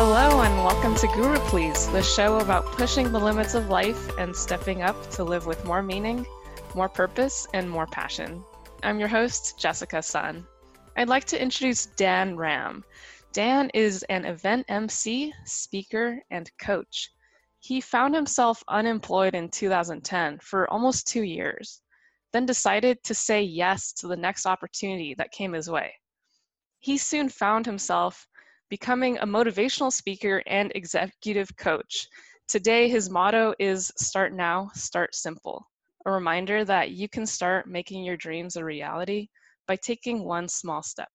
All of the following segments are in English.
Hello, and welcome to Guru Please, the show about pushing the limits of life and stepping up to live with more meaning, more purpose, and more passion. I'm your host, Jessica Sun. I'd like to introduce Dan Ram. Dan is an event MC, speaker, and coach. He found himself unemployed in 2010 for almost two years, then decided to say yes to the next opportunity that came his way. He soon found himself becoming a motivational speaker and executive coach. Today, his motto is Start Now, Start Simple, a reminder that you can start making your dreams a reality by taking one small step.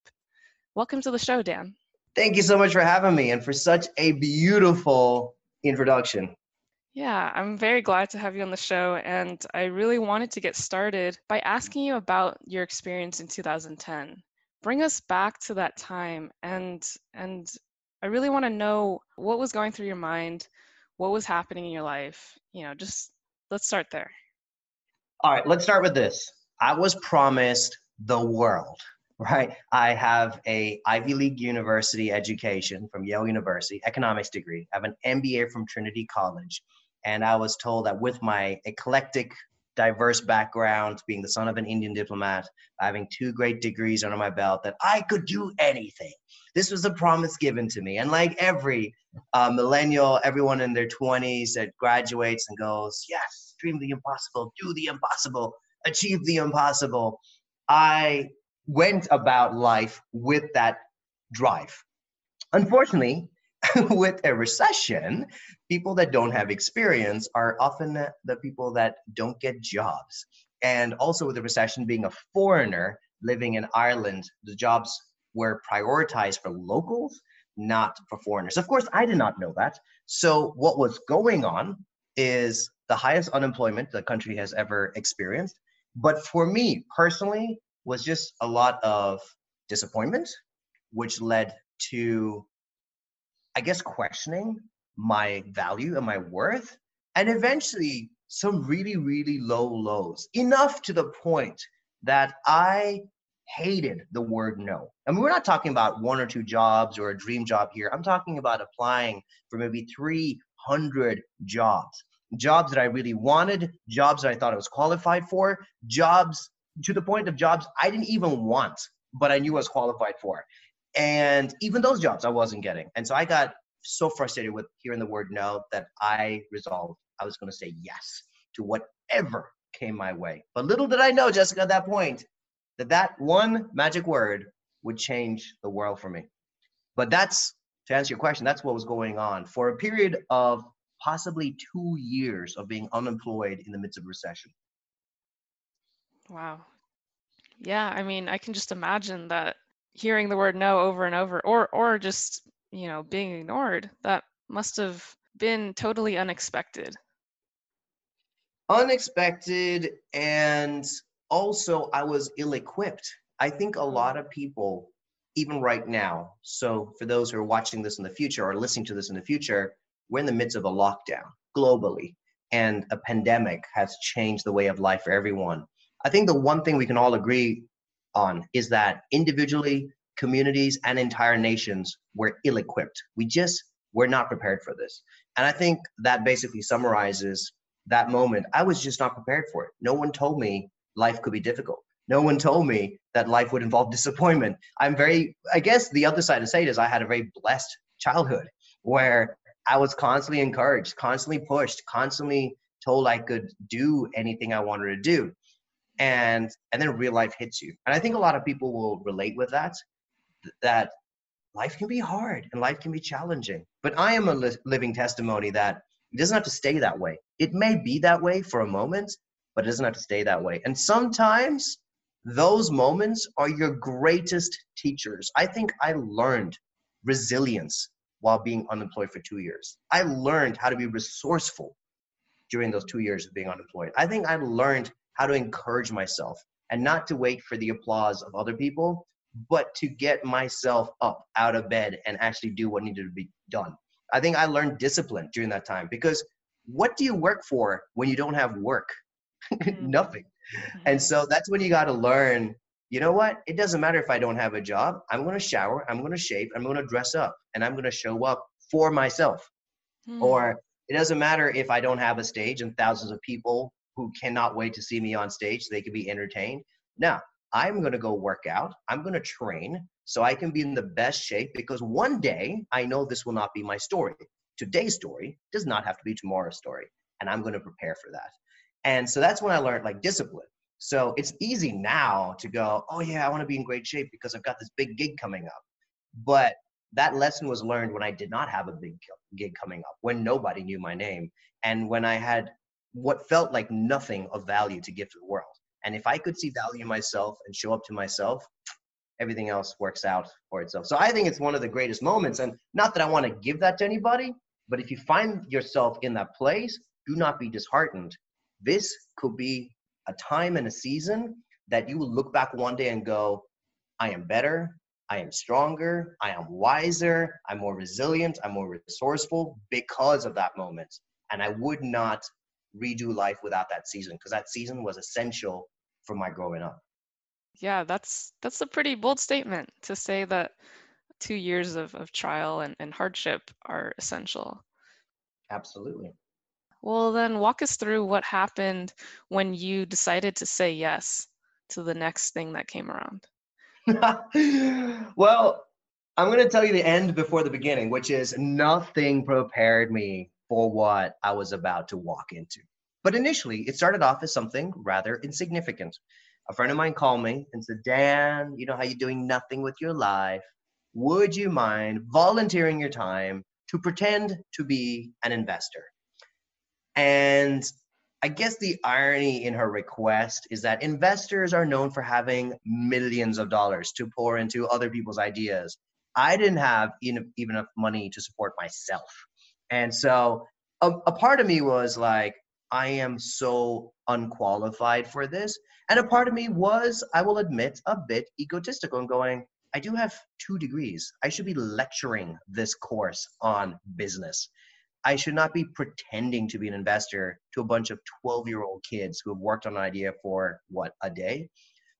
Welcome to the show, Dan. Thank you so much for having me and for such a beautiful introduction. Yeah, I'm very glad to have you on the show. And I really wanted to get started by asking you about your experience in 2010. Bring us back to that time and and I really want to know what was going through your mind, what was happening in your life. You know, just let's start there. All right, let's start with this. I was promised the world right? I have a Ivy League university education from Yale University, economics degree. I have an MBA from Trinity College. And I was told that with my eclectic, diverse background, being the son of an Indian diplomat, having two great degrees under my belt, that I could do anything. This was a promise given to me. And like every uh, millennial, everyone in their 20s that graduates and goes, yes, dream the impossible, do the impossible, achieve the impossible. I went about life with that drive. Unfortunately, with a recession, people that don't have experience are often the people that don't get jobs. And also, with the recession, being a foreigner living in Ireland, the jobs were prioritized for locals, not for foreigners. Of course, I did not know that. So, what was going on is the highest unemployment the country has ever experienced. But for me personally, was just a lot of disappointment, which led to, I guess, questioning my value and my worth, and eventually some really, really low lows, enough to the point that I hated the word no. I mean, we're not talking about one or two jobs or a dream job here. I'm talking about applying for maybe 300 jobs. Jobs that I really wanted, jobs that I thought I was qualified for, jobs to the point of jobs I didn't even want, but I knew I was qualified for. And even those jobs I wasn't getting. And so I got so frustrated with hearing the word no that I resolved I was going to say yes to whatever came my way. But little did I know, Jessica, at that point, that that one magic word would change the world for me. But that's, to answer your question, that's what was going on for a period of possibly two years of being unemployed in the midst of recession. Wow. Yeah, I mean, I can just imagine that hearing the word no over and over or or just, you know, being ignored, that must have been totally unexpected. Unexpected and also I was ill-equipped. I think a mm-hmm. lot of people even right now, so for those who are watching this in the future or listening to this in the future, we're in the midst of a lockdown globally and a pandemic has changed the way of life for everyone I think the one thing we can all agree on is that individually, communities, and entire nations were ill equipped. We just were not prepared for this. And I think that basically summarizes that moment. I was just not prepared for it. No one told me life could be difficult. No one told me that life would involve disappointment. I'm very, I guess the other side to say it is I had a very blessed childhood where I was constantly encouraged, constantly pushed, constantly told I could do anything I wanted to do and and then real life hits you and i think a lot of people will relate with that that life can be hard and life can be challenging but i am a li- living testimony that it doesn't have to stay that way. It may be that way for a moment but it doesn't have to stay that way. And sometimes those moments are your greatest teachers. I think i learned resilience while being unemployed for two years. I learned how to be resourceful during those two years of being unemployed. I think i learned how to encourage myself and not to wait for the applause of other people, but to get myself up out of bed and actually do what needed to be done. I think I learned discipline during that time because what do you work for when you don't have work? Mm-hmm. Nothing. And so that's when you got to learn, you know what? It doesn't matter if I don't have a job. I'm going to shower, I'm going to shave, I'm going to dress up, and I'm going to show up for myself. Hmm. Or it doesn't matter if I don't have a stage and thousands of people who cannot wait to see me on stage so they can be entertained. No, I'm going to go work out. I'm going to train so I can be in the best shape because one day I know this will not be my story. Today's story does not have to be tomorrow's story. And I'm going to prepare for that. And so that's when I learned like discipline. So it's easy now to go, oh yeah, I want to be in great shape because I've got this big gig coming up. But that lesson was learned when I did not have a big gig coming up, when nobody knew my name, and when I had what felt like nothing of value to give to the world. And if I could see value myself and show up to myself, everything else works out for itself. So I think it's one of the greatest moments. And not that I want to give that to anybody, but if you find yourself in that place, do not be disheartened. This could be a time and a season that you will look back one day and go, I am better, I am stronger, I am wiser, I'm more resilient, I'm more resourceful because of that moment. And I would not redo life without that season because that season was essential for my growing up. Yeah, that's that's a pretty bold statement to say that two years of, of trial and, and hardship are essential. Absolutely. Well, then walk us through what happened when you decided to say yes to the next thing that came around. well, I'm going to tell you the end before the beginning, which is nothing prepared me for what I was about to walk into. But initially, it started off as something rather insignificant. A friend of mine called me and said, Dan, you know how you're doing nothing with your life? Would you mind volunteering your time to pretend to be an investor? And I guess the irony in her request is that investors are known for having millions of dollars to pour into other people's ideas. I didn't have even enough money to support myself. And so a, a part of me was like, I am so unqualified for this. And a part of me was, I will admit, a bit egotistical and going, I do have two degrees. I should be lecturing this course on business. I should not be pretending to be an investor to a bunch of 12 year old kids who have worked on an idea for what, a day?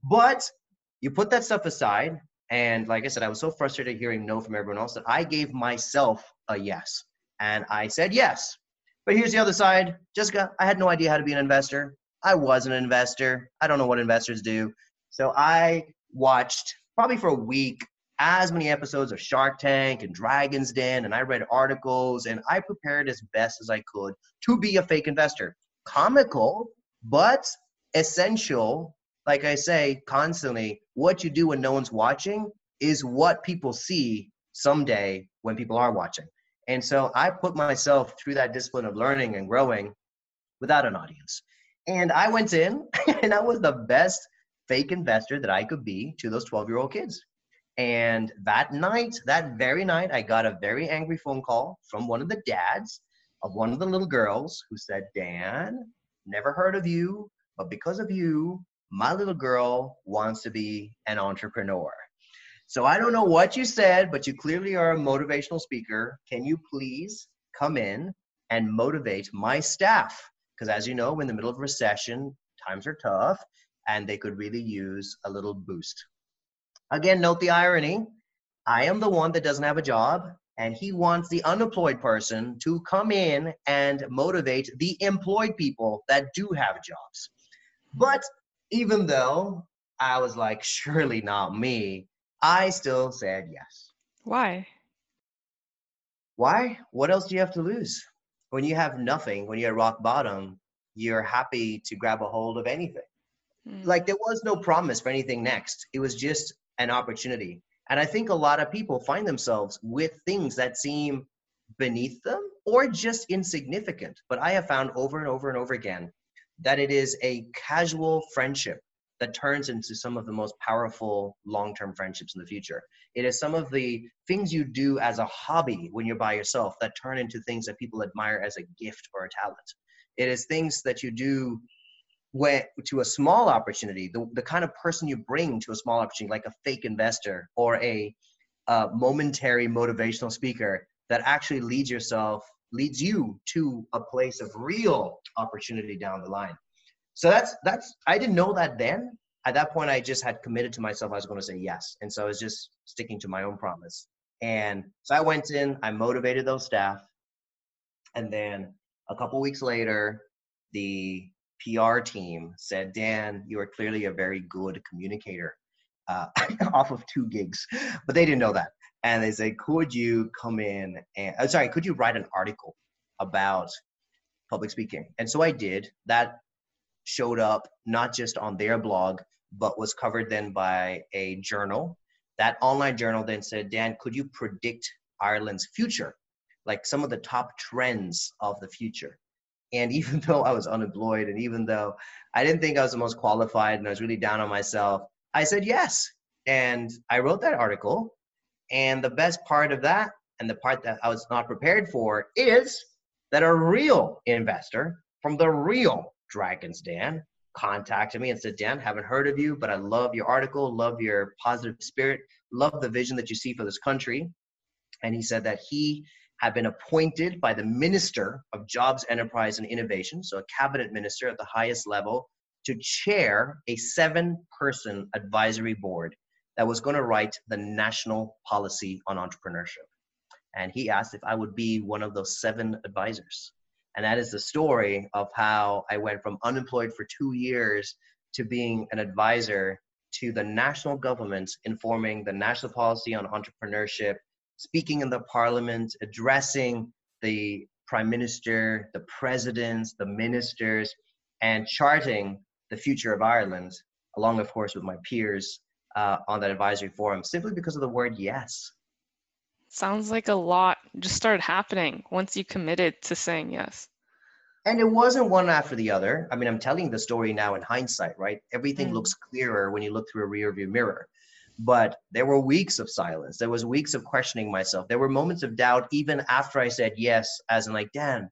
But you put that stuff aside. And like I said, I was so frustrated hearing no from everyone else that I gave myself a yes. And I said yes. But here's the other side Jessica, I had no idea how to be an investor. I was an investor. I don't know what investors do. So I watched probably for a week as many episodes of Shark Tank and Dragon's Den, and I read articles and I prepared as best as I could to be a fake investor. Comical, but essential. Like I say constantly, what you do when no one's watching is what people see someday when people are watching. And so I put myself through that discipline of learning and growing without an audience. And I went in and I was the best fake investor that I could be to those 12 year old kids. And that night, that very night, I got a very angry phone call from one of the dads of one of the little girls who said, Dan, never heard of you, but because of you, my little girl wants to be an entrepreneur. So I don't know what you said, but you clearly are a motivational speaker. Can you please come in and motivate my staff? Because as you know, we're in the middle of recession, times are tough, and they could really use a little boost. Again, note the irony. I am the one that doesn't have a job, and he wants the unemployed person to come in and motivate the employed people that do have jobs. But even though I was like, surely not me, I still said yes. Why? Why? What else do you have to lose? When you have nothing, when you're at rock bottom, you're happy to grab a hold of anything. Mm. Like there was no promise for anything next. It was just an opportunity. And I think a lot of people find themselves with things that seem beneath them or just insignificant. But I have found over and over and over again that it is a casual friendship that turns into some of the most powerful long term friendships in the future. It is some of the things you do as a hobby when you're by yourself that turn into things that people admire as a gift or a talent. It is things that you do when, to a small opportunity, the, the kind of person you bring to a small opportunity, like a fake investor or a momentary motivational speaker that actually leads yourself, leads you to a place of real opportunity down the line. So that's, that's, I didn't know that then. At that point, I just had committed to myself I was going to say yes. And so I was just sticking to my own promise. And so I went in, I motivated those staff. And then a couple weeks later, the PR team said, Dan, you are clearly a very good communicator uh, off of two gigs. But they didn't know that. And they said, could you come in and, oh, sorry, could you write an article about public speaking? And so I did. That showed up not just on their blog, but was covered then by a journal. That online journal then said, Dan, could you predict Ireland's future? Like some of the top trends of the future. And even though I was unemployed and even though I didn't think I was the most qualified and I was really down on myself, I said yes. And I wrote that article. And the best part of that, and the part that I was not prepared for, is that a real investor from the real Dragons Den contacted me and said, Dan, haven't heard of you, but I love your article, love your positive spirit, love the vision that you see for this country. And he said that he had been appointed by the Minister of Jobs, Enterprise, and Innovation, so a cabinet minister at the highest level, to chair a seven person advisory board that was going to write the national policy on entrepreneurship. And he asked if I would be one of those seven advisors. And that is the story of how I went from unemployed for two years to being an advisor to the national government informing the national policy on entrepreneurship, speaking in the parliament, addressing the prime minister, the presidents, the ministers, and charting the future of Ireland, along, of course, with my peers uh, on that advisory forum, simply because of the word yes. Sounds like a lot just started happening once you committed to saying yes. And it wasn't one after the other. I mean, I'm telling the story now in hindsight, right? Everything mm. looks clearer when you look through a rear view mirror. But there were weeks of silence. There was weeks of questioning myself. There were moments of doubt even after I said yes, as in like, Dan,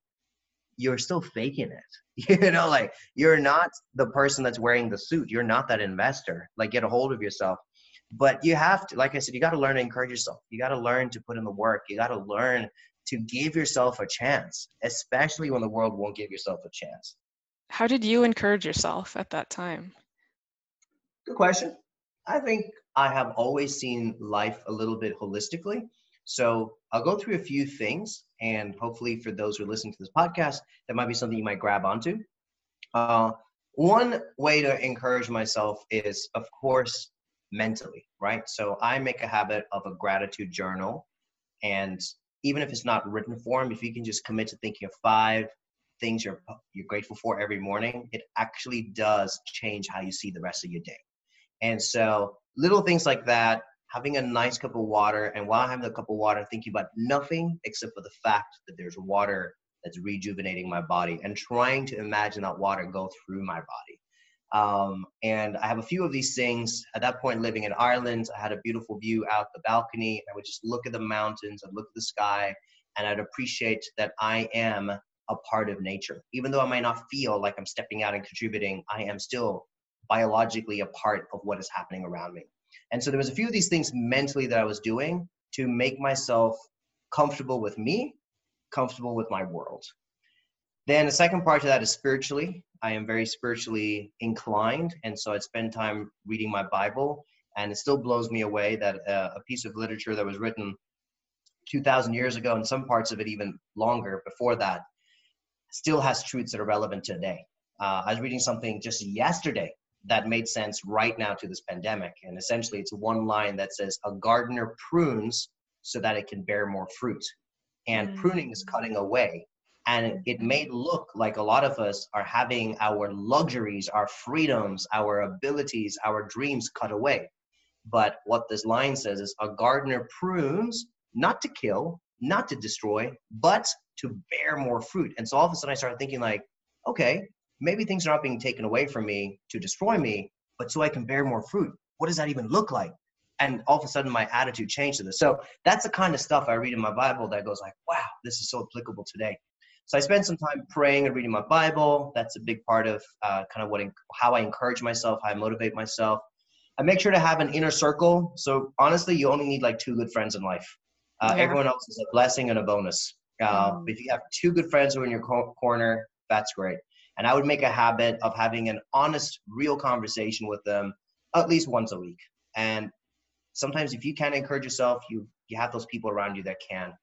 you're still faking it. You know, like you're not the person that's wearing the suit. You're not that investor. Like get a hold of yourself but you have to like i said you got to learn to encourage yourself. You got to learn to put in the work. You got to learn to give yourself a chance especially when the world won't give yourself a chance. How did you encourage yourself at that time? Good question. I think i have always seen life a little bit holistically. So i'll go through a few things and hopefully for those who are listening to this podcast that might be something you might grab onto. Uh, one way to encourage myself is of course mentally, right? So I make a habit of a gratitude journal. And even if it's not written form, if you can just commit to thinking of five things you're you're grateful for every morning, it actually does change how you see the rest of your day. And so little things like that, having a nice cup of water, and while I having a cup of water, thinking about nothing except for the fact that there's water that's rejuvenating my body and trying to imagine that water go through my body. Um, and I have a few of these things. At that point, living in Ireland, I had a beautiful view out the balcony. I would just look at the mountains, I'd look at the sky, and I'd appreciate that I am a part of nature. Even though I might not feel like I'm stepping out and contributing, I am still biologically a part of what is happening around me. And so there was a few of these things mentally that I was doing to make myself comfortable with me, comfortable with my world. Then the second part to that is spiritually. I am very spiritually inclined, and so I spend time reading my Bible. And it still blows me away that uh, a piece of literature that was written 2,000 years ago, and some parts of it even longer before that, still has truths that are relevant today. Uh, I was reading something just yesterday that made sense right now to this pandemic. And essentially, it's one line that says, A gardener prunes so that it can bear more fruit. And mm. pruning is cutting away and it may look like a lot of us are having our luxuries our freedoms our abilities our dreams cut away. But what this line says is a gardener prunes not to kill not to destroy but to bear more fruit. And so all of a sudden i started thinking like okay maybe things are not being taken away from me to destroy me but so i can bear more fruit. What does that even look like? And all of a sudden my attitude changed to this. So that's the kind of stuff i read in my bible that goes like wow this is so applicable today so I spend some time praying and reading my Bible. That's a big part of uh, kind of what how I encourage myself, how I motivate myself. I make sure to have an inner circle. So honestly, you only need like two good friends in life. Uh, yeah. Everyone else is a blessing and a bonus. Uh, mm. If you have two good friends who are in your co- corner, that's great. And I would make a habit of having an honest, real conversation with them at least once a week. And sometimes if you can't encourage yourself, you you have those people around you that can.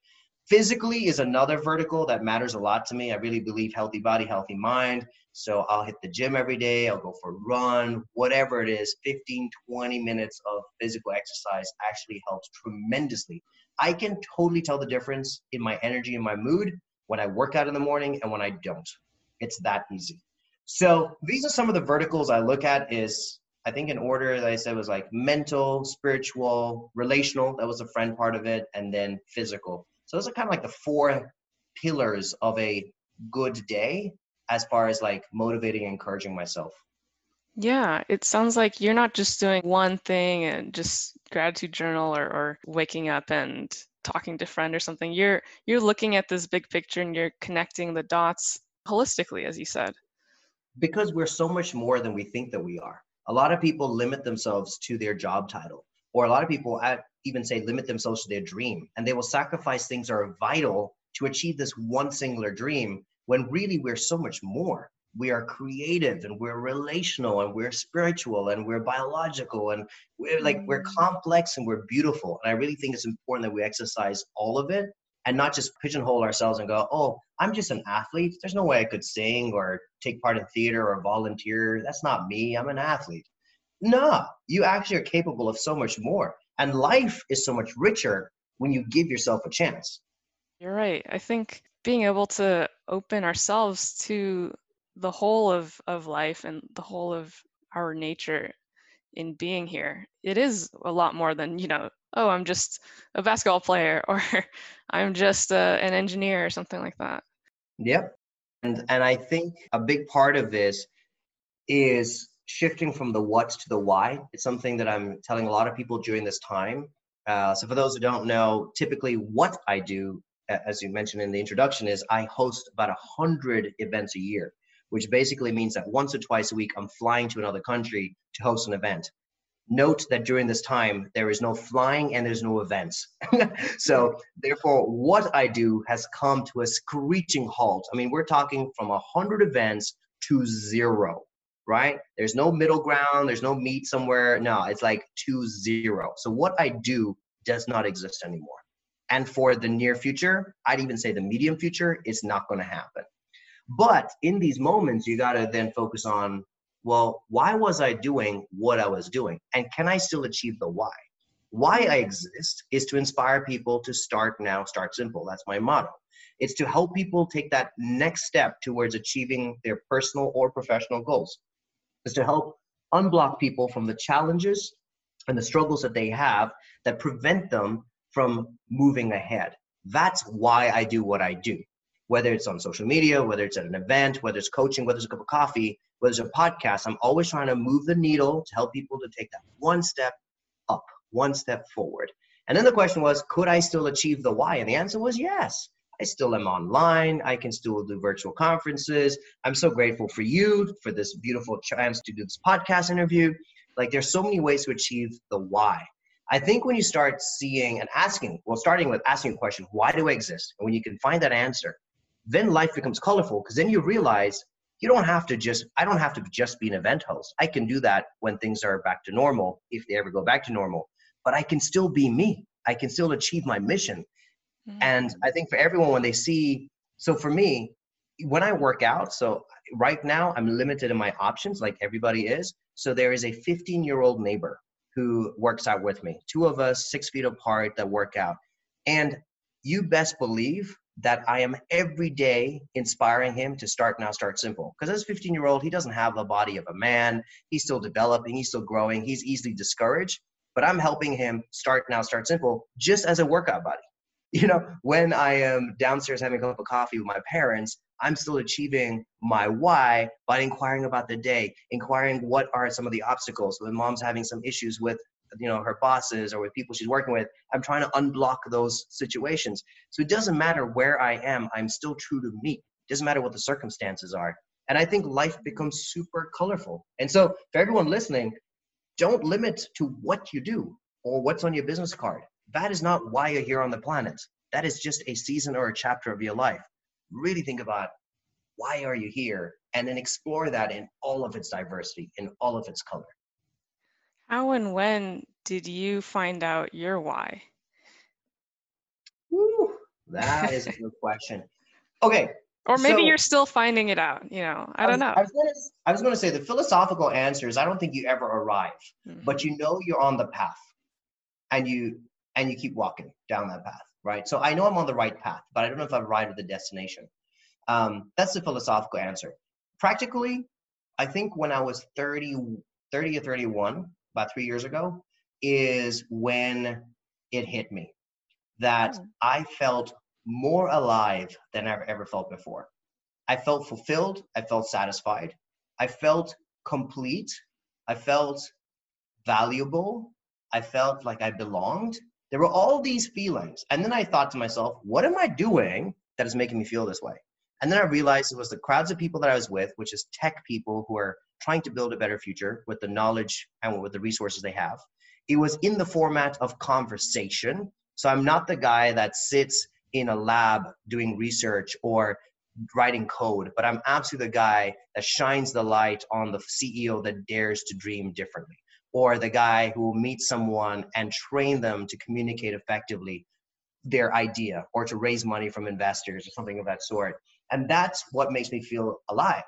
Physically is another vertical that matters a lot to me. I really believe healthy body, healthy mind. So I'll hit the gym every day, I'll go for a run, whatever it is, 15, 20 minutes of physical exercise actually helps tremendously. I can totally tell the difference in my energy and my mood when I work out in the morning and when I don't. It's that easy. So these are some of the verticals I look at is I think in order that I said was like mental, spiritual, relational, that was a friend part of it, and then physical. So those are kind of like the four pillars of a good day as far as like motivating and encouraging myself. Yeah, it sounds like you're not just doing one thing and just gratitude journal or, or waking up and talking to a friend or something. You're you're looking at this big picture and you're connecting the dots holistically, as you said. Because we're so much more than we think that we are. A lot of people limit themselves to their job title, or a lot of people even say limit themselves to their dream, and they will sacrifice things that are vital to achieve this one singular dream when really we're so much more. We are creative and we're relational and we're spiritual and we're biological and we're like we're mm. complex and we're beautiful. And i really think it's important that we exercise all of it and not just pigeonhole ourselves and go oh i'm just an athlete. There's no way i could sing or take part in theater or volunteer. That's not me. I'm an athlete no you actually are capable of so much more and life is so much richer when you give yourself a chance. You're right. I think being able to open ourselves to the whole of, of life and the whole of our nature in being here it is a lot more than you know oh i'm just a basketball player or i'm just a, uh, an engineer or something like that. Yep. And and i think a big part of this is shifting from the what to the why it's something that i'm telling a lot of people during this time uh, so for those who don't know typically what i do as you mentioned in the introduction, is I host about a hundred events a year, which basically means that once or twice a week I'm flying to another country to host an event. Note that during this time there is no flying and there's no events. so therefore, what I do has come to a screeching halt. I mean, we're talking from a hundred events to zero right? There's no middle ground, there's no meet somewhere. No, it's like to zero. So what I do does not exist anymore. And for the near future, I'd even say the medium future, it's not going to happen. But in these moments, you got to then focus on, well, why was I doing what I was doing? And can I still achieve the why? Why I exist is to inspire people to start now, start simple. That's my motto. It's to help people take that next step towards achieving their personal or professional goals. It's to help unblock people from the challenges and the struggles that they have that prevent them from moving ahead. That's why I do what I do. Whether it's on social media, whether it's at an event, whether it's coaching, whether it's a cup of coffee, whether it's a podcast, I'm always trying to move the needle to help people to take that one step up, one step forward. And then the question was, could I still achieve the why? And the answer was yes. I still am online. I can still do virtual conferences. I'm so grateful for you for this beautiful chance to do this podcast interview. Like, there's so many ways to achieve the why. I think when you start seeing and asking, well, starting with asking a question, why do I exist? And when you can find that answer, then life becomes colorful because then you realize you don't have to just, I don't have to just be an event host. I can do that when things are back to normal, if they ever go back to normal, but I can still be me. I can still achieve my mission. Mm-hmm. And I think for everyone, when they see, so for me, when I work out, so right now I'm limited in my options like everybody is. So there is a 15 year old neighbor who works out with me. Two of us, six feet apart, that work out. And you best believe that I am every day inspiring him to start now, start simple. Because as a 15 year old, he doesn't have the body of a man. He's still developing, he's still growing, he's easily discouraged. But I'm helping him start now, start simple, just as a workout buddy. You know, when I am downstairs having a cup of coffee with my parents, I'm still achieving my why by inquiring about the day, inquiring what are some of the obstacles. When mom's having some issues with you know her bosses or with people she's working with i'm trying to unblock those situations. So it doesn't matter where i am i'm still true to me. It doesn't matter what the circumstances are. And i think life becomes super colorful. And so for everyone listening don't limit to what you do or what's on your business card that is not why you're here on the planet that is just a season or a chapter of your life really think about why are you here and then explore that in all of its diversity in all of its color how and when did you find out your why That is a good question. Okay. Or maybe so- you're still finding it out. You know, I don't was- know. I was, gonna, I was gonna say the philosophical answer is I don't think you ever arrive, Mhm. but you know you're on the path, and you and you keep walking down that path, right? So I know I'm on the right path, but I don't know if I've arrived at the destination. Um, that's the philosophical answer. Practically, I think when I was 30, 30 or 31, about three years ago, is when it hit me that Mm. I felt more alive than I've ever felt before. I felt fulfilled. I felt satisfied. I felt complete. I felt valuable. I felt like I belonged. There were all these feelings. And then I thought to myself, what am I doing that is making me feel this way? And then I realized it was the crowds of people that I was with, which is tech people who are trying to build a better future with the knowledge and with the resources they have. It was in the format of conversation. So I'm not the guy that sits in a lab doing research or writing code, but I'm absolutely the guy that shines the light on the CEO that dares to dream differently, or the guy who will meet someone and train them to communicate effectively their idea or to raise money from investors or something of that sort. And that's what makes me feel alive.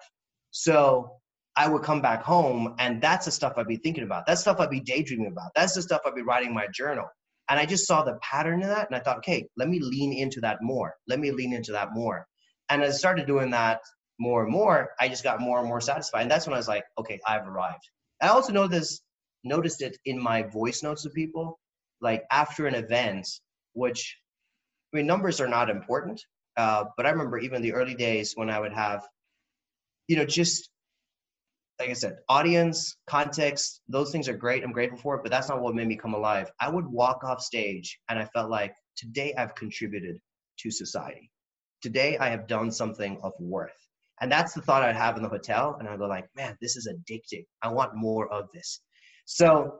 So I would come back home and that's the stuff I'd be thinking about. That's stuff I'd be daydreaming about. That's the stuff I'd be writing in my journal. And I just saw the pattern in that and I thought, okay, let me lean into that more. Let me lean into that more. And as I started doing that more and more, I just got more and more satisfied. And that's when I was like, okay, I've arrived. I also know this, noticed it in my voice notes of people, like after an event, which I mean, numbers are not important. Uh, but I remember even the early days when I would have, you know, just like I said, audience, context, those things are great. I'm grateful for it, but that's not what made me come alive. I would walk off stage and I felt like today I've contributed to society. Today I have done something of worth. And that's the thought I'd have in the hotel. And I'd go like, man, this is addicting. I want more of this. So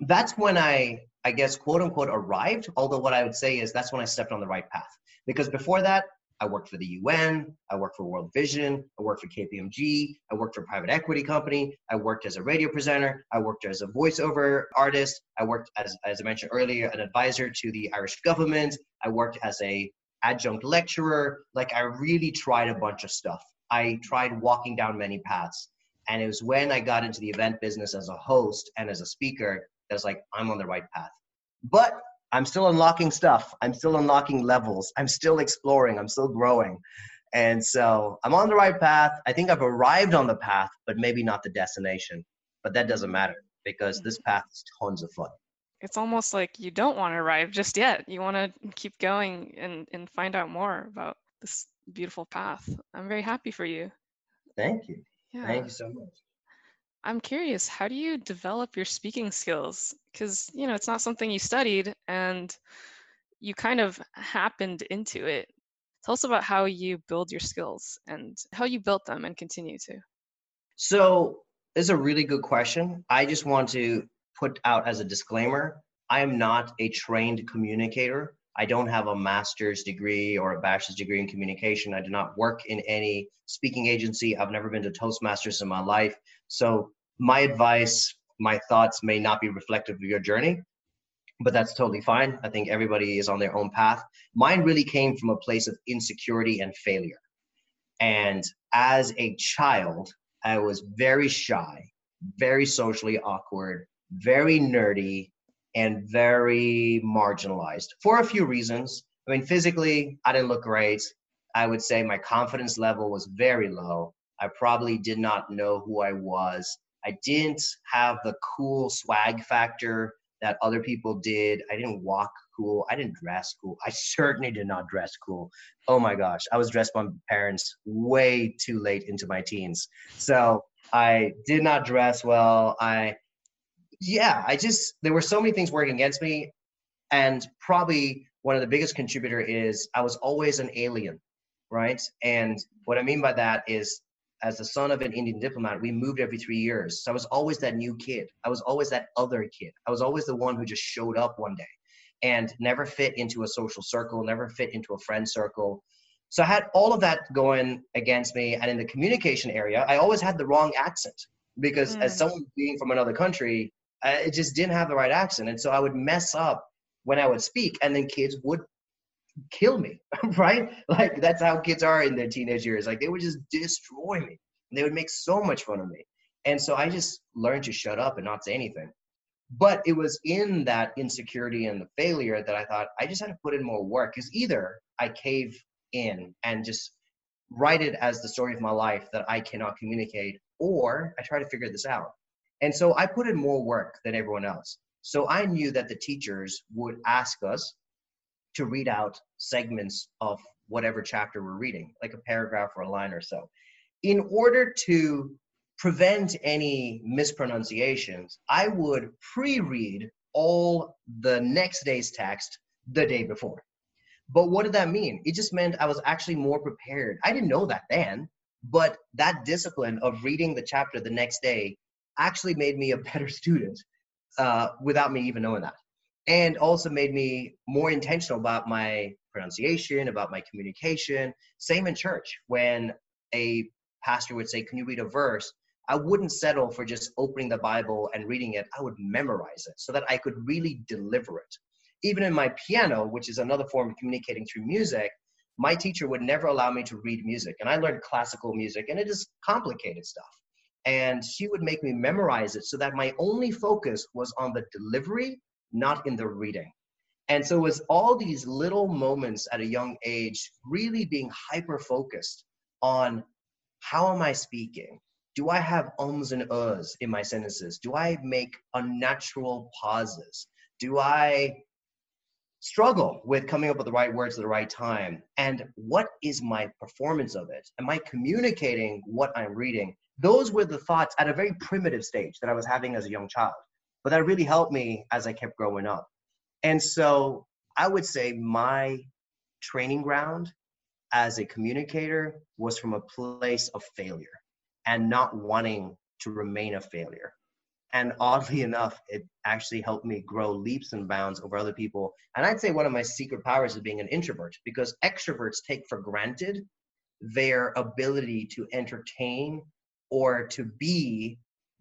that's when I, I guess, quote unquote, arrived. Although what I would say is that's when I stepped on the right path. Because before that, I worked for the UN, I worked for World Vision, I worked for KPMG, I worked for a private equity company, I worked as a radio presenter, I worked as a voiceover artist, I worked as, as I mentioned earlier, an advisor to the Irish government, I worked as a adjunct lecturer. Like I really tried a bunch of stuff. I tried walking down many paths. And it was when I got into the event business as a host and as a speaker that I was like, I'm on the right path. But I'm still unlocking stuff. I'm still unlocking levels. I'm still exploring. I'm still growing. And so I'm on the right path. I think I've arrived on the path, but maybe not the destination. But that doesn't matter because this path is tons of fun. It's almost like you don't want to arrive just yet. You want to keep going and, and find out more about this beautiful path. I'm very happy for you. Thank you. Yeah. Thank you so much. I'm curious, how do you develop your speaking skills? Because, you know, it's not something you studied and you kind of happened into it. Tell us about how you build your skills and how you built them and continue to. So, this is a really good question. I just want to put out as a disclaimer I am not a trained communicator. I don't have a master's degree or a bachelor's degree in communication. I do not work in any speaking agency. I've never been to Toastmasters in my life. So, my advice, my thoughts may not be reflective of your journey, but that's totally fine. I think everybody is on their own path. Mine really came from a place of insecurity and failure. And as a child, I was very shy, very socially awkward, very nerdy, and very marginalized for a few reasons. I mean, physically, I didn't look great. I would say my confidence level was very low. I probably did not know who I was. I didn't have the cool swag factor that other people did. I didn't walk cool. I didn't dress cool. I certainly did not dress cool. Oh my gosh, I was dressed by my parents way too late into my teens. So I did not dress well. I, yeah, I just, there were so many things working against me. And probably one of the biggest contributor is I was always an alien, right? And what I mean by that is as the son of an Indian diplomat, we moved every three years. So I was always that new kid. I was always that other kid. I was always the one who just showed up one day and never fit into a social circle, never fit into a friend circle. So I had all of that going against me. And in the communication area, I always had the wrong accent because Mm. as someone being from another country, it just didn't have the right accent. And so I would mess up when I would speak, and then kids would kill me, right? Like that's how kids are in their teenage years. Like they would just destroy me. And They would make so much fun of me. And so I just learned to shut up and not say anything. But it was in that insecurity and the failure that I thought I just had to put in more work. Because either I cave in and just write it as the story of my life that I cannot communicate, or I try to figure this out. And so I put in more work than everyone else. So I knew that the teachers would ask us to read out segments of whatever chapter we're reading, like a paragraph or a line or so. In order to prevent any mispronunciations, I would pre read all the next day's text the day before. But what did that mean? It just meant I was actually more prepared. I didn't know that then, but that discipline of reading the chapter the next day actually made me a better student uh, without me even knowing that. And also made me more intentional about my pronunciation, about my communication. Same in church. When a pastor would say, Can you read a verse? I wouldn't settle for just opening the Bible and reading it. I would memorize it so that I could really deliver it. Even in my piano, which is another form of communicating through music, my teacher would never allow me to read music. And I learned classical music, and it is complicated stuff. And she would make me memorize it so that my only focus was on the delivery, not in the reading. And so it was all these little moments at a young age, really being hyper focused on how am I speaking? do I have ums and uhs in my sentences? Do I make unnatural pauses? Do I struggle with coming up with the right words at the right time? And what is my performance of it? Am I communicating what I'm reading? Those were the thoughts at a very primitive stage that I was having as a young child. But that really helped me as I kept growing up. And so I would say my training ground as a communicator was from a place of failure and not wanting to remain a failure. And oddly enough, it actually helped me grow leaps and bounds over other people. And I'd say one of my secret powers is being an introvert because extroverts take for granted their ability to entertain or to be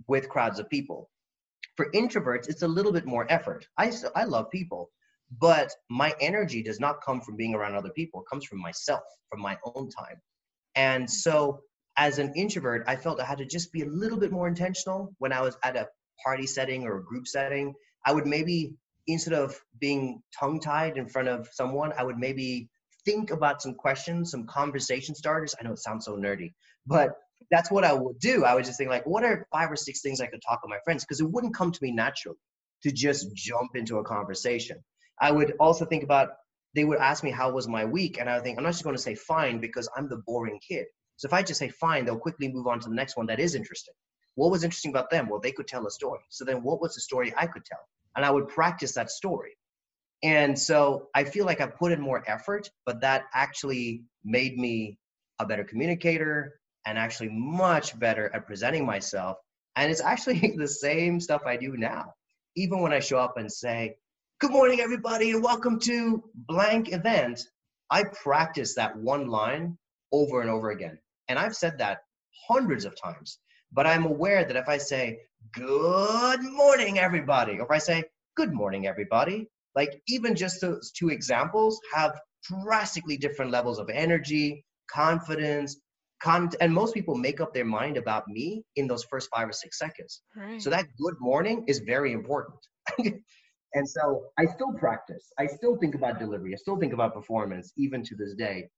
with crowds of people. For introverts, it's a little bit more effort. I, I love people, but my energy does not come from being around other people. It comes from myself, from my own time. And so as an introvert, I felt I had to just be a little bit more intentional when I was at a party setting or a group setting. I would maybe, instead of being tongue tied in front of someone, I would maybe think about some questions, some conversation starters. I know it sounds so nerdy, but that's what I would do. I would just think like, what are five or six things I could talk with my friends? Because it wouldn't come to me naturally to just jump into a conversation. I would also think about they would ask me how was my week, and I would think I'm not just going to say fine because I'm the boring kid. So if I just say fine, they'll quickly move on to the next one that is interesting. What was interesting about them? Well, they could tell a story. So then what was the story I could tell? And I would practice that story. And so I feel like I put in more effort, but that actually made me a better communicator and actually much better at presenting myself. And it's actually the same stuff I do now. Even when I show up and say, Good morning, everybody, and welcome to blank event, I practice that one line over and over again. And I've said that hundreds of times. But I'm aware that if I say, good morning, everybody, or if I say, good morning, everybody, like even just those two examples have drastically different levels of energy, confidence, con- and most people make up their mind about me in those first five or six seconds. Right. So that good morning is very important. and so I still practice. I still think about delivery. I still think about performance, even to this day.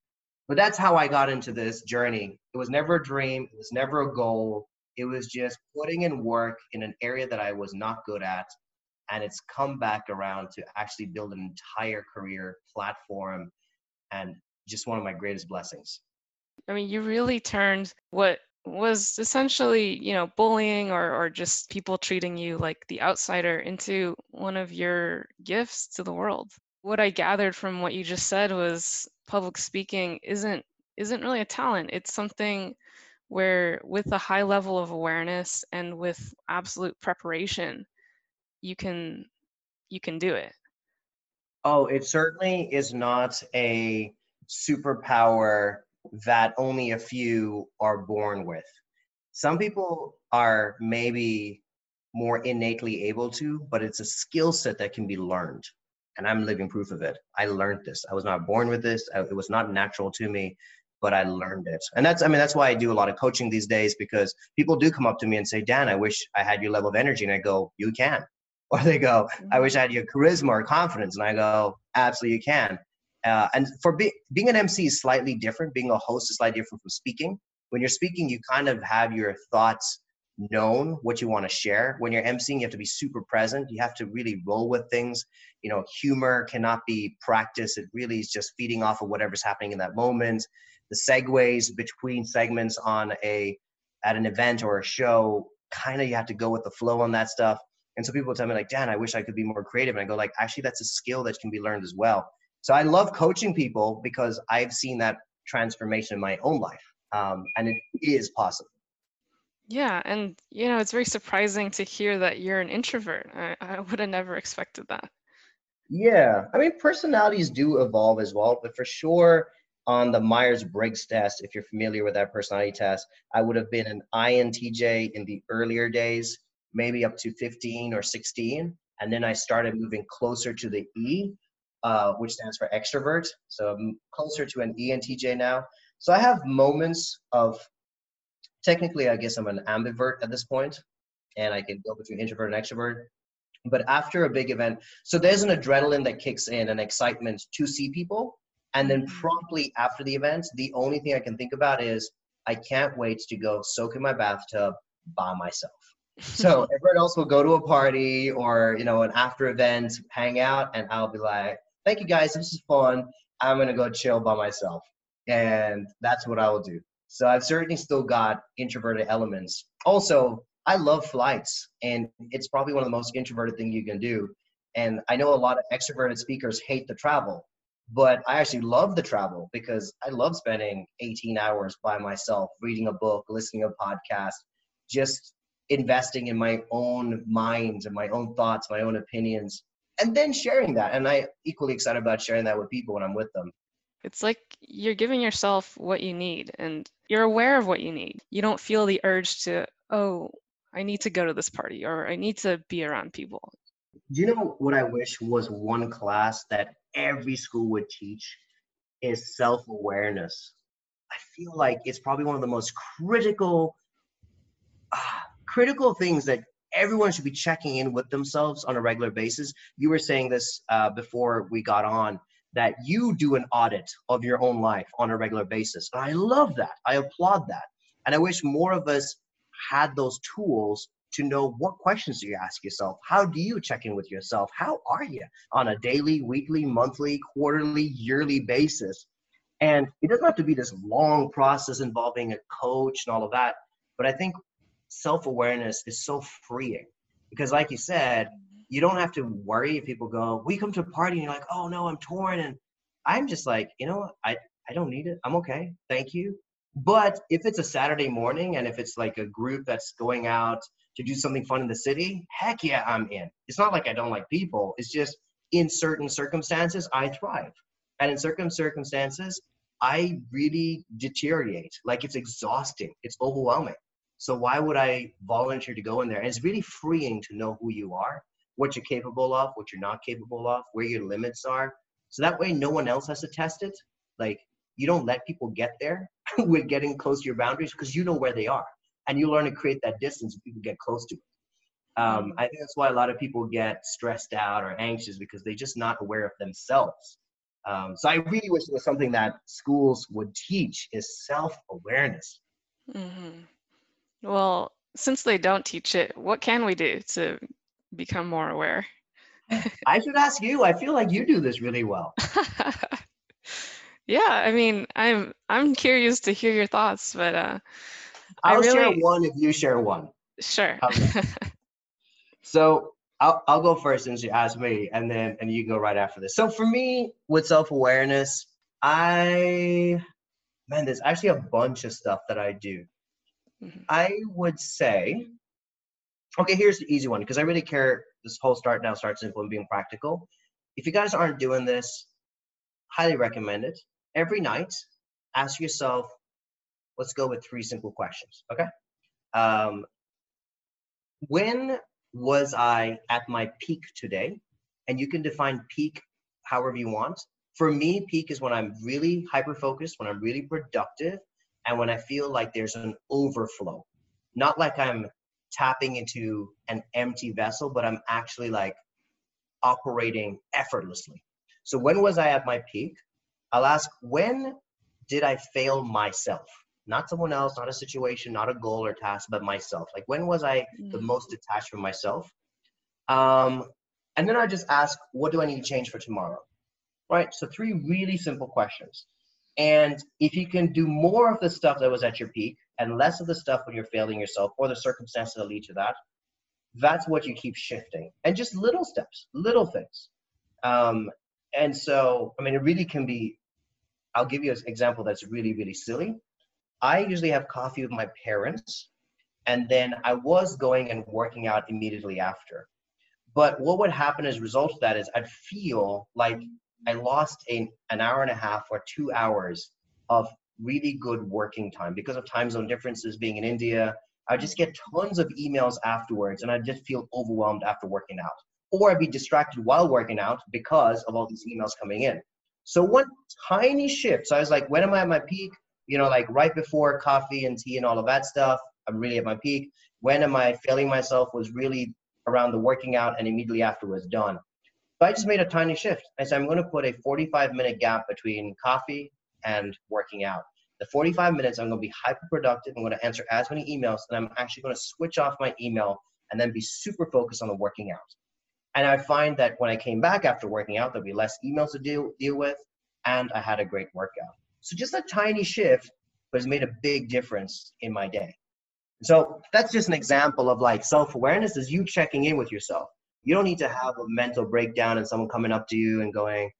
But that's how I got into this journey. It was never a dream, it was never a goal. It was just putting in work in an area that I was not good at. And it's come back around to actually build an entire career platform and just one of my greatest blessings. I mean, you really turned what was essentially, you know, bullying or, or just people treating you like the outsider into one of your gifts to the world. What I gathered from what you just said was public speaking isn't isn't really a talent. It's something where with a high level of awareness and with absolute preparation, you can you can do it. Oh, it certainly is not a superpower that only a few are born with. Some people are maybe more innately able to, but it's a skill set that can be learned. and I'm living proof of it. I learned this. I was not born with this. I, it was not natural to me, but I learned it. And that's, I mean, that's why I do a lot of coaching these days because people do come up to me and say, Dan, I wish I had your level of energy. And I go, you can. Or they go, I mm-hmm. wish I had your charisma or confidence. And I go, absolutely, you can. Uh, and for be- being an MC is slightly different. Being a host is slightly different from speaking. When you're speaking, you kind of have your thoughts known what you want to share. When you're emceeing, you have to be super present. You have to really roll with things. You know, humor cannot be practiced. It really is just feeding off of whatever's happening in that moment. The segues between segments on a at an event or a show, kind of you have to go with the flow on that stuff. And so people tell me like, Dan, I wish I could be more creative. And I go like, actually, that's a skill that can be learned as well. So I love coaching people because I've seen that transformation in my own life, um, and it is possible. Yeah, and you know, it's very surprising to hear that you're an introvert. I, I would have never expected that. Yeah, I mean, personalities do evolve as well, but for sure, on the Myers Briggs test, if you're familiar with that personality test, I would have been an INTJ in the earlier days, maybe up to 15 or 16. And then I started moving closer to the E, uh, which stands for extrovert. So I'm closer to an ENTJ now. So I have moments of technically, I guess I'm an ambivert at this point, and I can go between introvert and extrovert. But after a big event, so there's an adrenaline that kicks in, an excitement to see people. And then mm-hmm. promptly after the event, the only thing I can think about is I can't wait to go soak in my bathtub by myself. So everyone else will go to a party or you know an after event, hang out, and I'll be like, "Thank you guys, this is fun. I'm gonna go chill by myself," and that's what I will do. So I've certainly still got introverted elements. Also, I love flights, and it's probably one of the most introverted things you can do. And I know a lot of extroverted speakers hate the travel, but I actually love the travel because I love spending 18 hours by myself, reading a book, listening to a podcast, just investing in my own mind and my own thoughts, my own opinions, and then sharing that. And I equally excited about sharing that with people when I'm with them. It's like you're giving yourself what you need and you're aware of what you need. You don't feel the urge to, oh, I need to go to this party or I need to be around people. Do you know what I wish was one class that every school would teach is self-awareness. I feel like it's probably one of the most critical uh, critical things that everyone should be checking in with themselves on a regular basis. You were saying this uh, before we got on that you do an audit of your own life on a regular basis. And I love that. I applaud that. And I wish more of us had those tools to know what questions do you ask yourself? How do you check in with yourself? How are you on a daily, weekly, monthly, quarterly, yearly basis? And it doesn't have to be this long process involving a coach and all of that. But I think self awareness is so freeing because, like you said, you don't have to worry if people go, we come to a party and you're like, oh no, I'm torn. And I'm just like, you know? I, I don't need it. I'm okay. Thank you. But if it's a Saturday morning and if it's like a group that's going out to do something fun in the city, heck yeah, I'm in. It's not like I don't like people. It's just in certain circumstances, I thrive. And in certain circumstances, I really deteriorate. Like it's exhausting, it's overwhelming. So why would I volunteer to go in there? And it's really freeing to know who you are what you're capable of, what you're not capable of, where your limits are. So that way, no one else has to test it. Like, you don't let people get there with getting close to your boundaries because you know where they are. And you learn to create that distance when people get close to it. Um, mm-hmm. I think that's why a lot of people get stressed out or anxious because they're just not aware of themselves. Um, so I really wish it was something that schools would teach is self-awareness. Mm-hmm. Well, since they don't teach it, what can we do to become more aware. I should ask you. I feel like you do this really well. yeah, I mean, I'm I'm curious to hear your thoughts, but uh I'll really... share one if you share one. Sure. Okay. so I'll I'll go first since you asked me, and then and you go right after this. So for me, with self awareness, I man, there's actually a bunch of stuff that I do. Mm-hmm. I would say Okay, here's the easy one because I really care. This whole start now, start simple, and being practical. If you guys aren't doing this, highly recommend it. Every night, ask yourself, let's go with three simple questions. Okay. Um, when was I at my peak today? and you can define peak however you want. For me, peak is when I'm really hyper focused, when I'm really productive, and when I feel like there's an overflow. Not like I'm tapping into an empty vessel, but I'm actually like operating effortlessly. So when was I at my peak? I'll ask, when did I fail myself? Not someone else, not a situation, not a goal or task, but myself. Like when was I the mm. most detached from myself? Um, and then I just ask, what do I need to change for tomorrow? Right. So three really simple questions. And if you can do more of the stuff that was at your peak and less of the stuff when you're failing yourself or the circumstances that lead to that, that's what you keep shifting. And just little steps, little things. Um, and so, I mean, it really can be. I'll give you an example that's really, really silly. I usually have coffee with my parents, and then I was going and working out immediately after. But what would happen as a result of that is I'd feel like I lost a, an hour and a half or two hours of really good working time because of time zone differences being in India. I just get tons of emails afterwards and I just feel overwhelmed after working out. Or I'd be distracted while working out because of all these emails coming in. So one tiny shift. So I was like, when am I at my peak? You know, like right before coffee and tea and all of that stuff. I'm really at my peak. When am I failing myself was really around the working out and immediately afterwards done. But I just made a tiny shift. I said, I'm going to put a 45 minute gap between coffee and working out. The 45 minutes, I'm going to be hyper productive. I'm going to answer as many emails, and I'm actually going to switch off my email and then be super focused on the working out. And I find that when I came back after working out, there'll be less emails to deal, deal with, and I had a great workout. So just a tiny shift, but it's made a big difference in my day. So that's just an example of like self awareness is you checking in with yourself. You don't need to have a mental breakdown and someone coming up to you and going,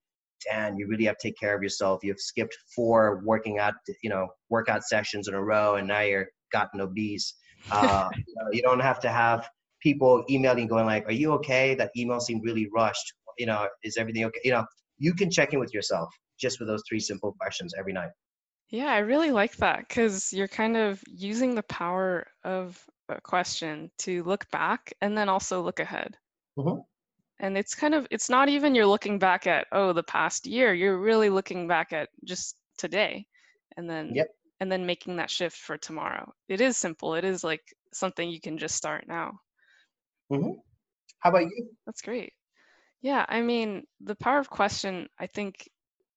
Dan, you really have to take care of yourself. You've skipped four working out, you know, workout sessions in a row, and now you're gotten obese. Uh, you, know, you don't have to have people emailing going like, "Are you okay?" That email seemed really rushed. You know, is everything okay? You know, you can check in with yourself just with those three simple questions every night. Yeah, I really like that because you're kind of using the power of a question to look back and then also look ahead. Mm-hmm. And it's kind of, it's not even you're looking back at, oh, the past year. You're really looking back at just today and then, yep. and then making that shift for tomorrow. It is simple. It is like something you can just start now. Mm-hmm. How about you? That's great. Yeah, I mean, the power of question, I think,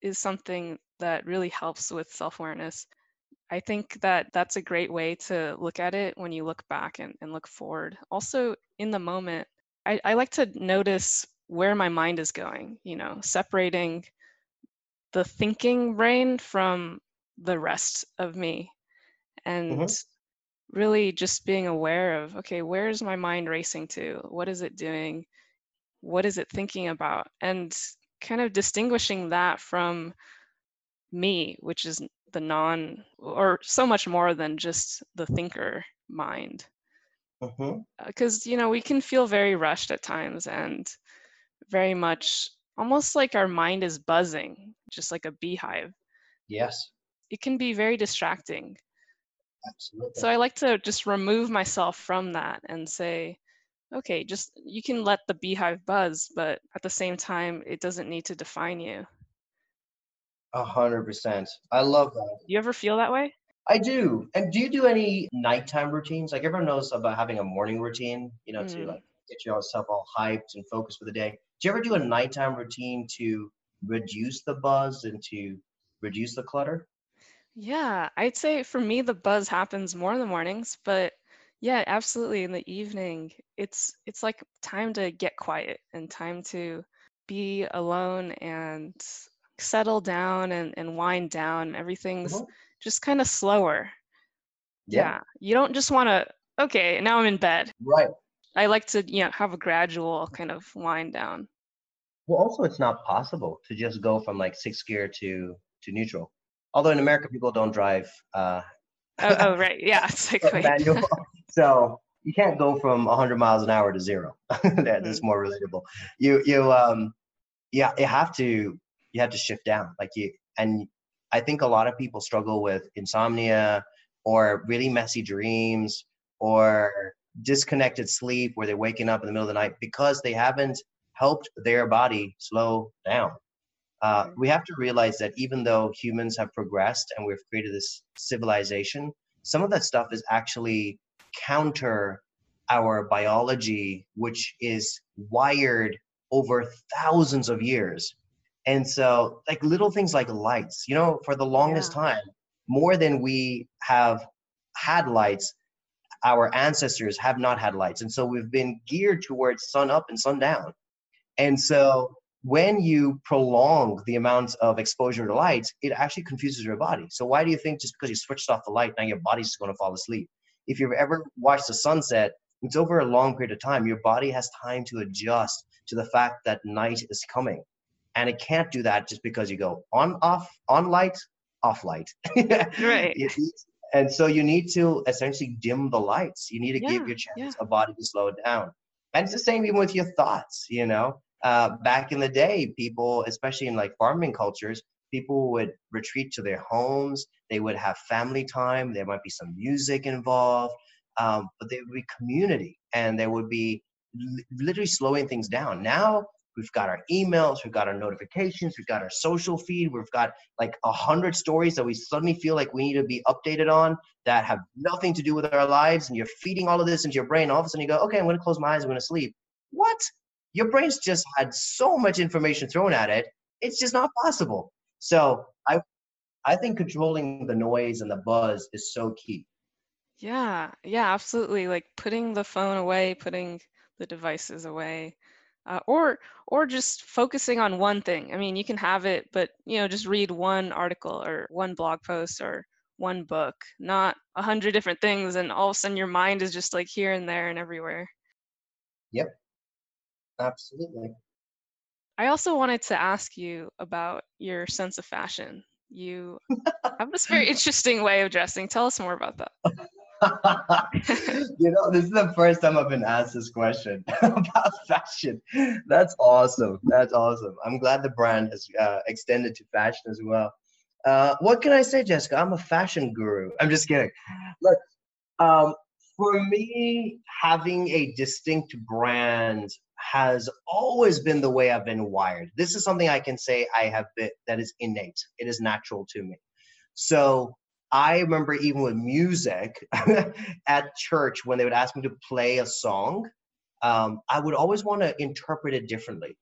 is something that really helps with self awareness. I think that that's a great way to look at it when you look back and, and look forward. Also, in the moment, I, I like to notice where my mind is going, you know, separating the thinking brain from the rest of me and mm-hmm. really just being aware of okay where's my mind racing to what is it doing what is it thinking about and kind of distinguishing that from me, which is the non, or so much more than just the thinker mind. Because, mm-hmm. uh, you know, we can feel very rushed at times and very much almost like our mind is buzzing, just like a beehive. Yes. It can be very distracting. Absolutely. So I like to just remove myself from that and say, okay, just you can let the beehive buzz, but at the same time, it doesn't need to define you. A hundred percent. I love that. You ever feel that way? I do. And do you do any nighttime routines? Like everyone knows about having a morning routine, you know, mm. to like get yourself all hyped and focused for the day. Do you ever do a nighttime routine to reduce the buzz and to reduce the clutter? Yeah, I'd say for me the buzz happens more in the mornings, but yeah, absolutely. In the evening, it's it's like time to get quiet and time to be alone and settle down and, and wind down. Everything's mm-hmm. Just kind of slower. Yeah. yeah. You don't just want to, okay, now I'm in bed. Right. I like to, you know, have a gradual kind of wind down. Well, also, it's not possible to just go from like sixth gear to to neutral. Although in America, people don't drive. Uh, oh, oh, right. Yeah. It's like, manual. so you can't go from 100 miles an hour to zero. That's mm-hmm. more relatable. You, you, um, yeah, you have to you have to shift down like you and i think a lot of people struggle with insomnia or really messy dreams or disconnected sleep where they're waking up in the middle of the night because they haven't helped their body slow down. Uh, we have to realize that even though humans have progressed and we've created this civilization, some of that stuff is actually counter our biology, which is wired over thousands of years. And so, like little things like lights, you know, for the longest yeah. time, more than we have had lights, our ancestors have not had lights. And so we've been geared towards sun up and sun down. And so when you prolong the amount of exposure to light, it actually confuses your body. So why do you think just because you switched off the light, now your body's going to fall asleep? If you've ever watched the sunset, it's over a long period of time. Your body has time to adjust to the fact that night is coming. And it can't do that just because you go on, off, on light, off light. right. and so you need to essentially dim the lights. You need to yeah, give your chest yeah. a body to slow it down. And it's the same even with your thoughts, you know. Uh, back in the day, people, especially in like farming cultures, people would retreat to their homes. They would have family time. There might be some music involved, um, but there would be community, and there would be literally slowing things down. Now We've got our emails, we've got our notifications, we've got our social feed, we've got like a hundred stories that we suddenly feel like we need to be updated on that have nothing to do with our lives. And you're feeding all of this into your brain. All of a sudden you go, okay, I'm gonna close my eyes, I'm gonna sleep. What? Your brain's just had so much information thrown at it, it's just not possible. So I I think controlling the noise and the buzz is so key. Yeah, yeah, absolutely. Like putting the phone away, putting the devices away uh, or or just focusing on one thing. I mean you can have it but you know just read one article or one blog post or one book not a hundred different things and all of a sudden your mind is just like here and there and everywhere. Yep. Absolutely. I also wanted to ask you about your sense of fashion. You have this very interesting way of dressing. Tell us more about that you know, this is the first time I've been asked this question about fashion. That's awesome. That's awesome. I'm glad the brand has uh, extended to fashion as well. Uh, what can I say, Jessica? I'm a fashion guru. I'm just kidding. Look, um, for me, having a distinct brand has always been the way I've been wired. This is something I can say I have been that is innate. It is natural to me. So I remember even with music at church when they would ask me to play a song, um, I would always want to interpret it differently.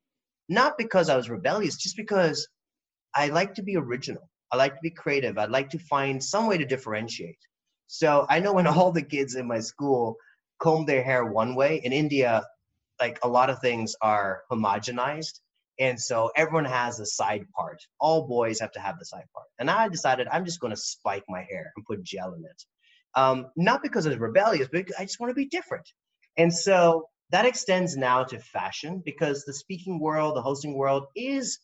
Not because I was rebellious, just because I like to be original. I like to be creative. I'd like to find some way to differentiate. So I know when all the kids in my school comb their hair one way, in India, like a lot of things are homogenized. And so everyone has a side part. All boys have to have the side part. And I decided I'm just going to spike my hair and put gel in it. Um, not because it's rebellious, but I just want to be different. And so that extends now to fashion because the speaking world, the hosting world is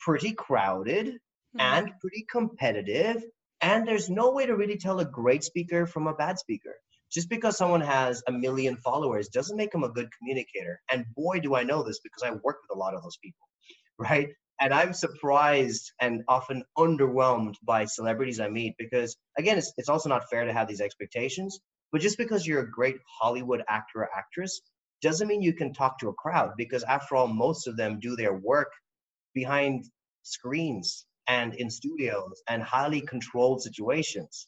pretty crowded mm-hmm. and pretty competitive. And there's no way to really tell a great speaker from a bad speaker. Just because someone has a million followers doesn't make them a good communicator. And boy, do I know this because I work with a lot of those people right? And I'm surprised and often underwhelmed by celebrities I meet because, again, it's, it's also not fair to have these expectations. But just because you're a great Hollywood actor or actress doesn't mean you can talk to a crowd because, after all, most of them do their work behind screens and in studios and highly controlled situations.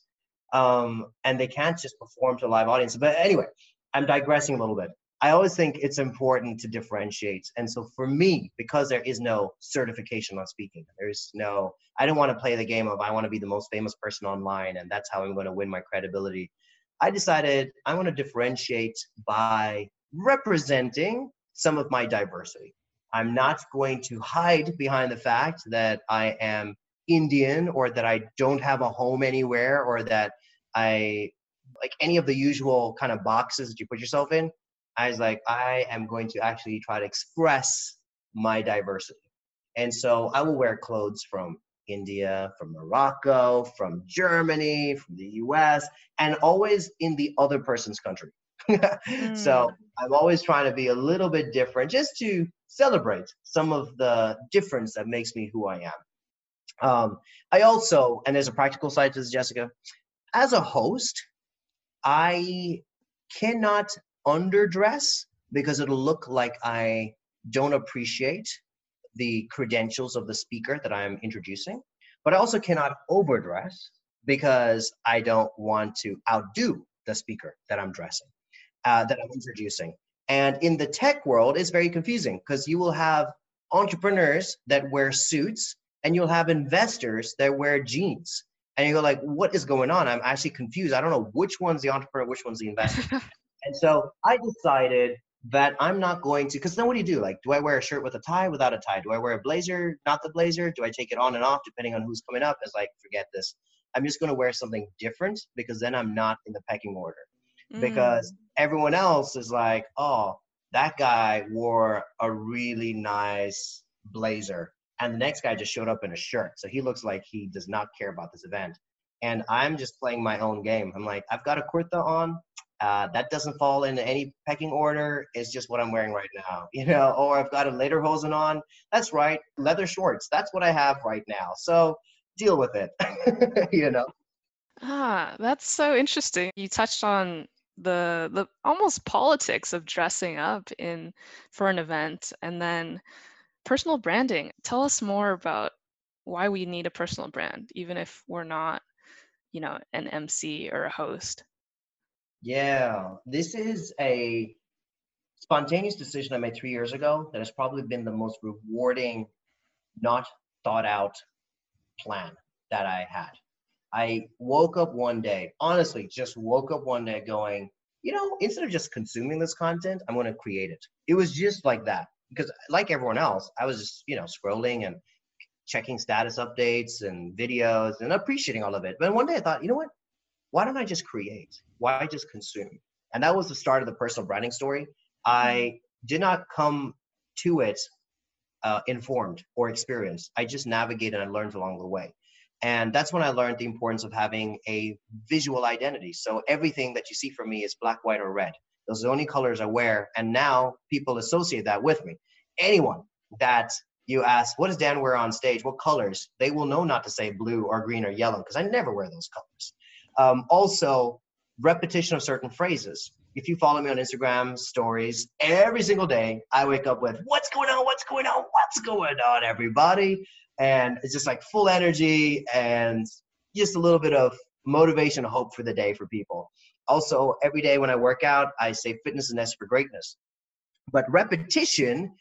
Um, and they can't just perform to a live audience. But anyway, I'm digressing a little bit. I always think it's important to differentiate. And so for me, because there is no certification on speaking, there's no, I don't want to play the game of I want to be the most famous person online and that's how I'm going to win my credibility. I decided I want to differentiate by representing some of my diversity. I'm not going to hide behind the fact that I am Indian or that I don't have a home anywhere or that I like any of the usual kind of boxes that you put yourself in. I was like, I am going to actually try to express my diversity. And so I will wear clothes from India, from Morocco, from Germany, from the US, and always in the other person's country. mm. So I'm always trying to be a little bit different just to celebrate some of the difference that makes me who I am. Um, I also, and there's a practical side to this, Jessica, as a host, I cannot underdress because it'll look like I don't appreciate the credentials of the speaker that I'm introducing, but I also cannot overdress because I don't want to outdo the speaker that I'm dressing, uh, that I'm introducing. And in the tech world, it's very confusing because you will have entrepreneurs that wear suits and you'll have investors that wear jeans. And you go like, what is going on? I'm actually confused. I don't know which one's the entrepreneur, which one's the investor. and so I decided that I'm not going to, because then what do you do? Like, do I wear a shirt with a tie, without a tie? Do I wear a blazer, not the blazer? Do I take it on and off depending on who's coming up? It's like, forget this. I'm just going to wear something different because then I'm not in the pecking order. Mm. Because everyone else is like, oh, that guy wore a really nice blazer. And the next guy just showed up in a shirt. So he looks like he does not care about this event. And I'm just playing my own game. I'm like, I've got a kurta on. Uh, that doesn't fall into any pecking order. It's just what I'm wearing right now, you know. Or I've got a lederhosen on. That's right, leather shorts. That's what I have right now. So deal with it, you know. Ah, that's so interesting. You touched on the the almost politics of dressing up in for an event and then personal branding. Tell us more about why we need a personal brand, even if we're not, you know, an MC or a host. Yeah, this is a spontaneous decision I made three years ago that has probably been the most rewarding, not thought out plan that I had. I woke up one day, honestly, just woke up one day going, you know, instead of just consuming this content, I'm going to create it. It was just like that because, like everyone else, I was just, you know, scrolling and checking status updates and videos and appreciating all of it. But one day I thought, you know what? Why don't I just create? Why just consume? And that was the start of the personal branding story. I mm-hmm. did not come to it uh, informed or experienced. I just navigated and I learned along the way. And that's when I learned the importance of having a visual identity. So everything that you see from me is black, white, or red. Those are the only colors I wear. And now people associate that with me. Anyone that you ask, what does Dan wear on stage? What colors? They will know not to say blue or green or yellow because I never wear those colors. Um, also, repetition of certain phrases. If you follow me on Instagram stories, every single day I wake up with, What's going on? What's going on? What's going on, everybody? And it's just like full energy and just a little bit of motivation, hope for the day for people. Also, every day when I work out, I say fitness is necessary for greatness. But repetition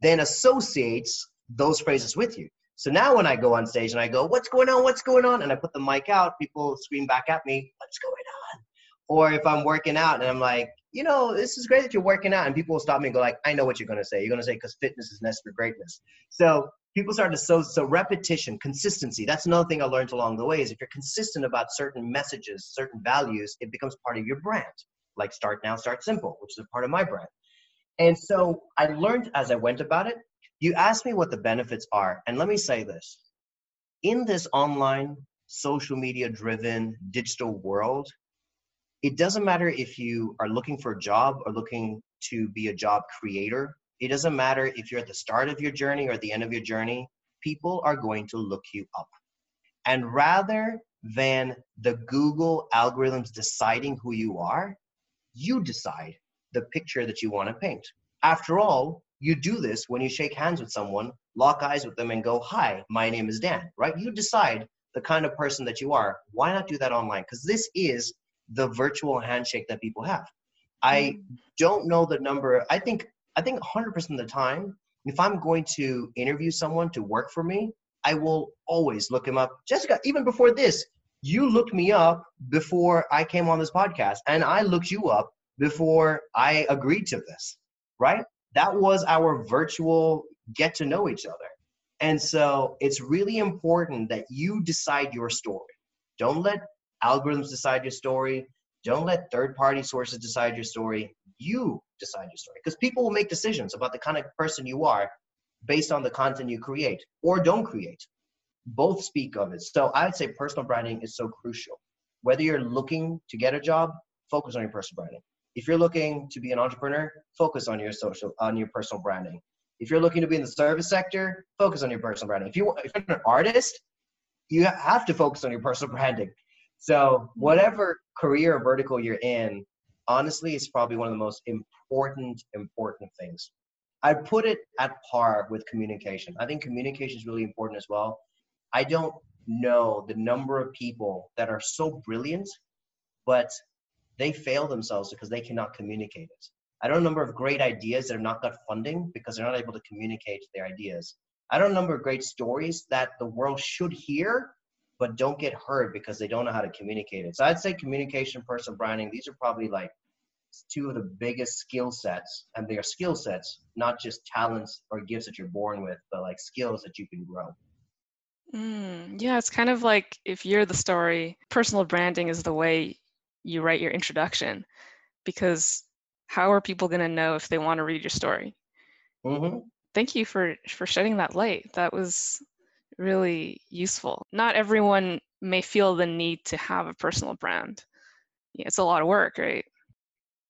then associates those phrases with you. So now when I go on stage and I go, what's going on? What's going on? And I put the mic out, people scream back at me, what's going on? Or if I'm working out and I'm like, you know, this is great that you're working out. And people will stop me and go like, I know what you're going to say. You're going to say, because fitness is necessary for greatness. So people start to, so, so repetition, consistency. That's another thing I learned along the way is if you're consistent about certain messages, certain values, it becomes part of your brand. Like start now, start simple, which is a part of my brand. And so I learned as I went about it, you asked me what the benefits are, and let me say this. In this online, social media driven digital world, it doesn't matter if you are looking for a job or looking to be a job creator. It doesn't matter if you're at the start of your journey or at the end of your journey, people are going to look you up. And rather than the Google algorithms deciding who you are, you decide the picture that you want to paint. After all, you do this when you shake hands with someone, lock eyes with them, and go, Hi, my name is Dan, right? You decide the kind of person that you are. Why not do that online? Because this is the virtual handshake that people have. I mm. don't know the number. I think I think 100% of the time, if I'm going to interview someone to work for me, I will always look him up. Jessica, even before this, you looked me up before I came on this podcast, and I looked you up before I agreed to this, right? that was our virtual get to know each other. And so it's really important that you decide your story. Don't let algorithms decide your story. Don't let third party sources decide your story. You decide your story because people will make decisions about the kind of person you are based on the content you create or don't create. Both speak of it. So I'd say personal branding is so crucial. Whether you're looking to get a job, focus on your personal branding. If you're looking to be an entrepreneur, focus on your social, on your personal branding. If you're looking to be in the service sector, focus on your personal branding. If, you, if you're an artist, you have to focus on your personal branding. So mm-hmm. whatever career or vertical you're in, honestly, it's probably one of the most important, important things. I put it at par with communication. I think communication is really important as well. I don't know the number of people that are so brilliant, but they fail themselves because they cannot communicate it. I don't know a number of great ideas that have not got funding because they're not able to communicate their ideas. I don't know a number of great stories that the world should hear, but don't get heard because they don't know how to communicate it. So I'd say communication, personal branding, these are probably like two of the biggest skill sets, and they are skill sets, not just talents or gifts that you're born with, but like skills that you can grow. Mm, yeah, it's kind of like if you're the story, personal branding is the way you write your introduction because how are people going to know if they want to read your story? Mm-hmm. Thank you for for shedding that light. That was really useful. Not everyone may feel the need to have a personal brand. It's a lot of work, right?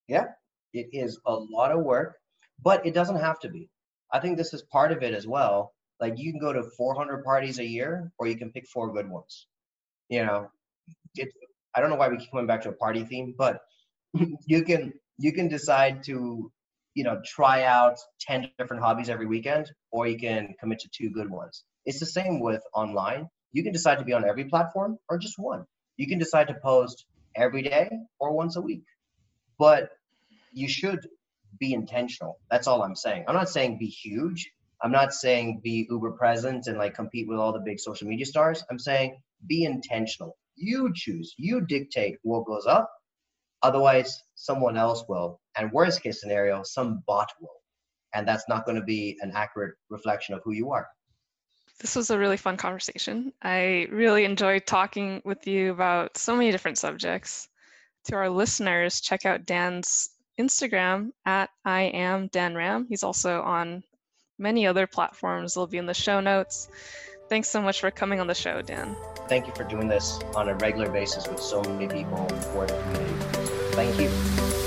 Yeah, it is a lot of work, but it doesn't have to be. I think this is part of it as well. Like you can go to 400 parties a year, or you can pick four good ones. You know, it, I don't know why we keep coming back to a party theme, but you can you can decide to you know try out 10 different hobbies every weekend or you can commit to two good ones. It's the same with online. You can decide to be on every platform or just one. You can decide to post every day or once a week. But you should be intentional. That's all i'm saying. I'm not saying be huge. I'm not saying be uber present and like compete with all the big social media stars. I'm saying be intentional you choose you dictate what goes up Otherwise, someone else will. And worst case scenario, some bot will. And that's not going to be an accurate reflection of who you are. This was a really fun conversation. I really enjoyed talking with you about so many different subjects. To our listeners, check out Dan's Instagram at I am Dan Ram. He's also on many other platforms. They'll be in the show notes. Thanks so much for coming on the show, Dan. Thank you for doing this on a regular basis with so many people for the community. Thank you.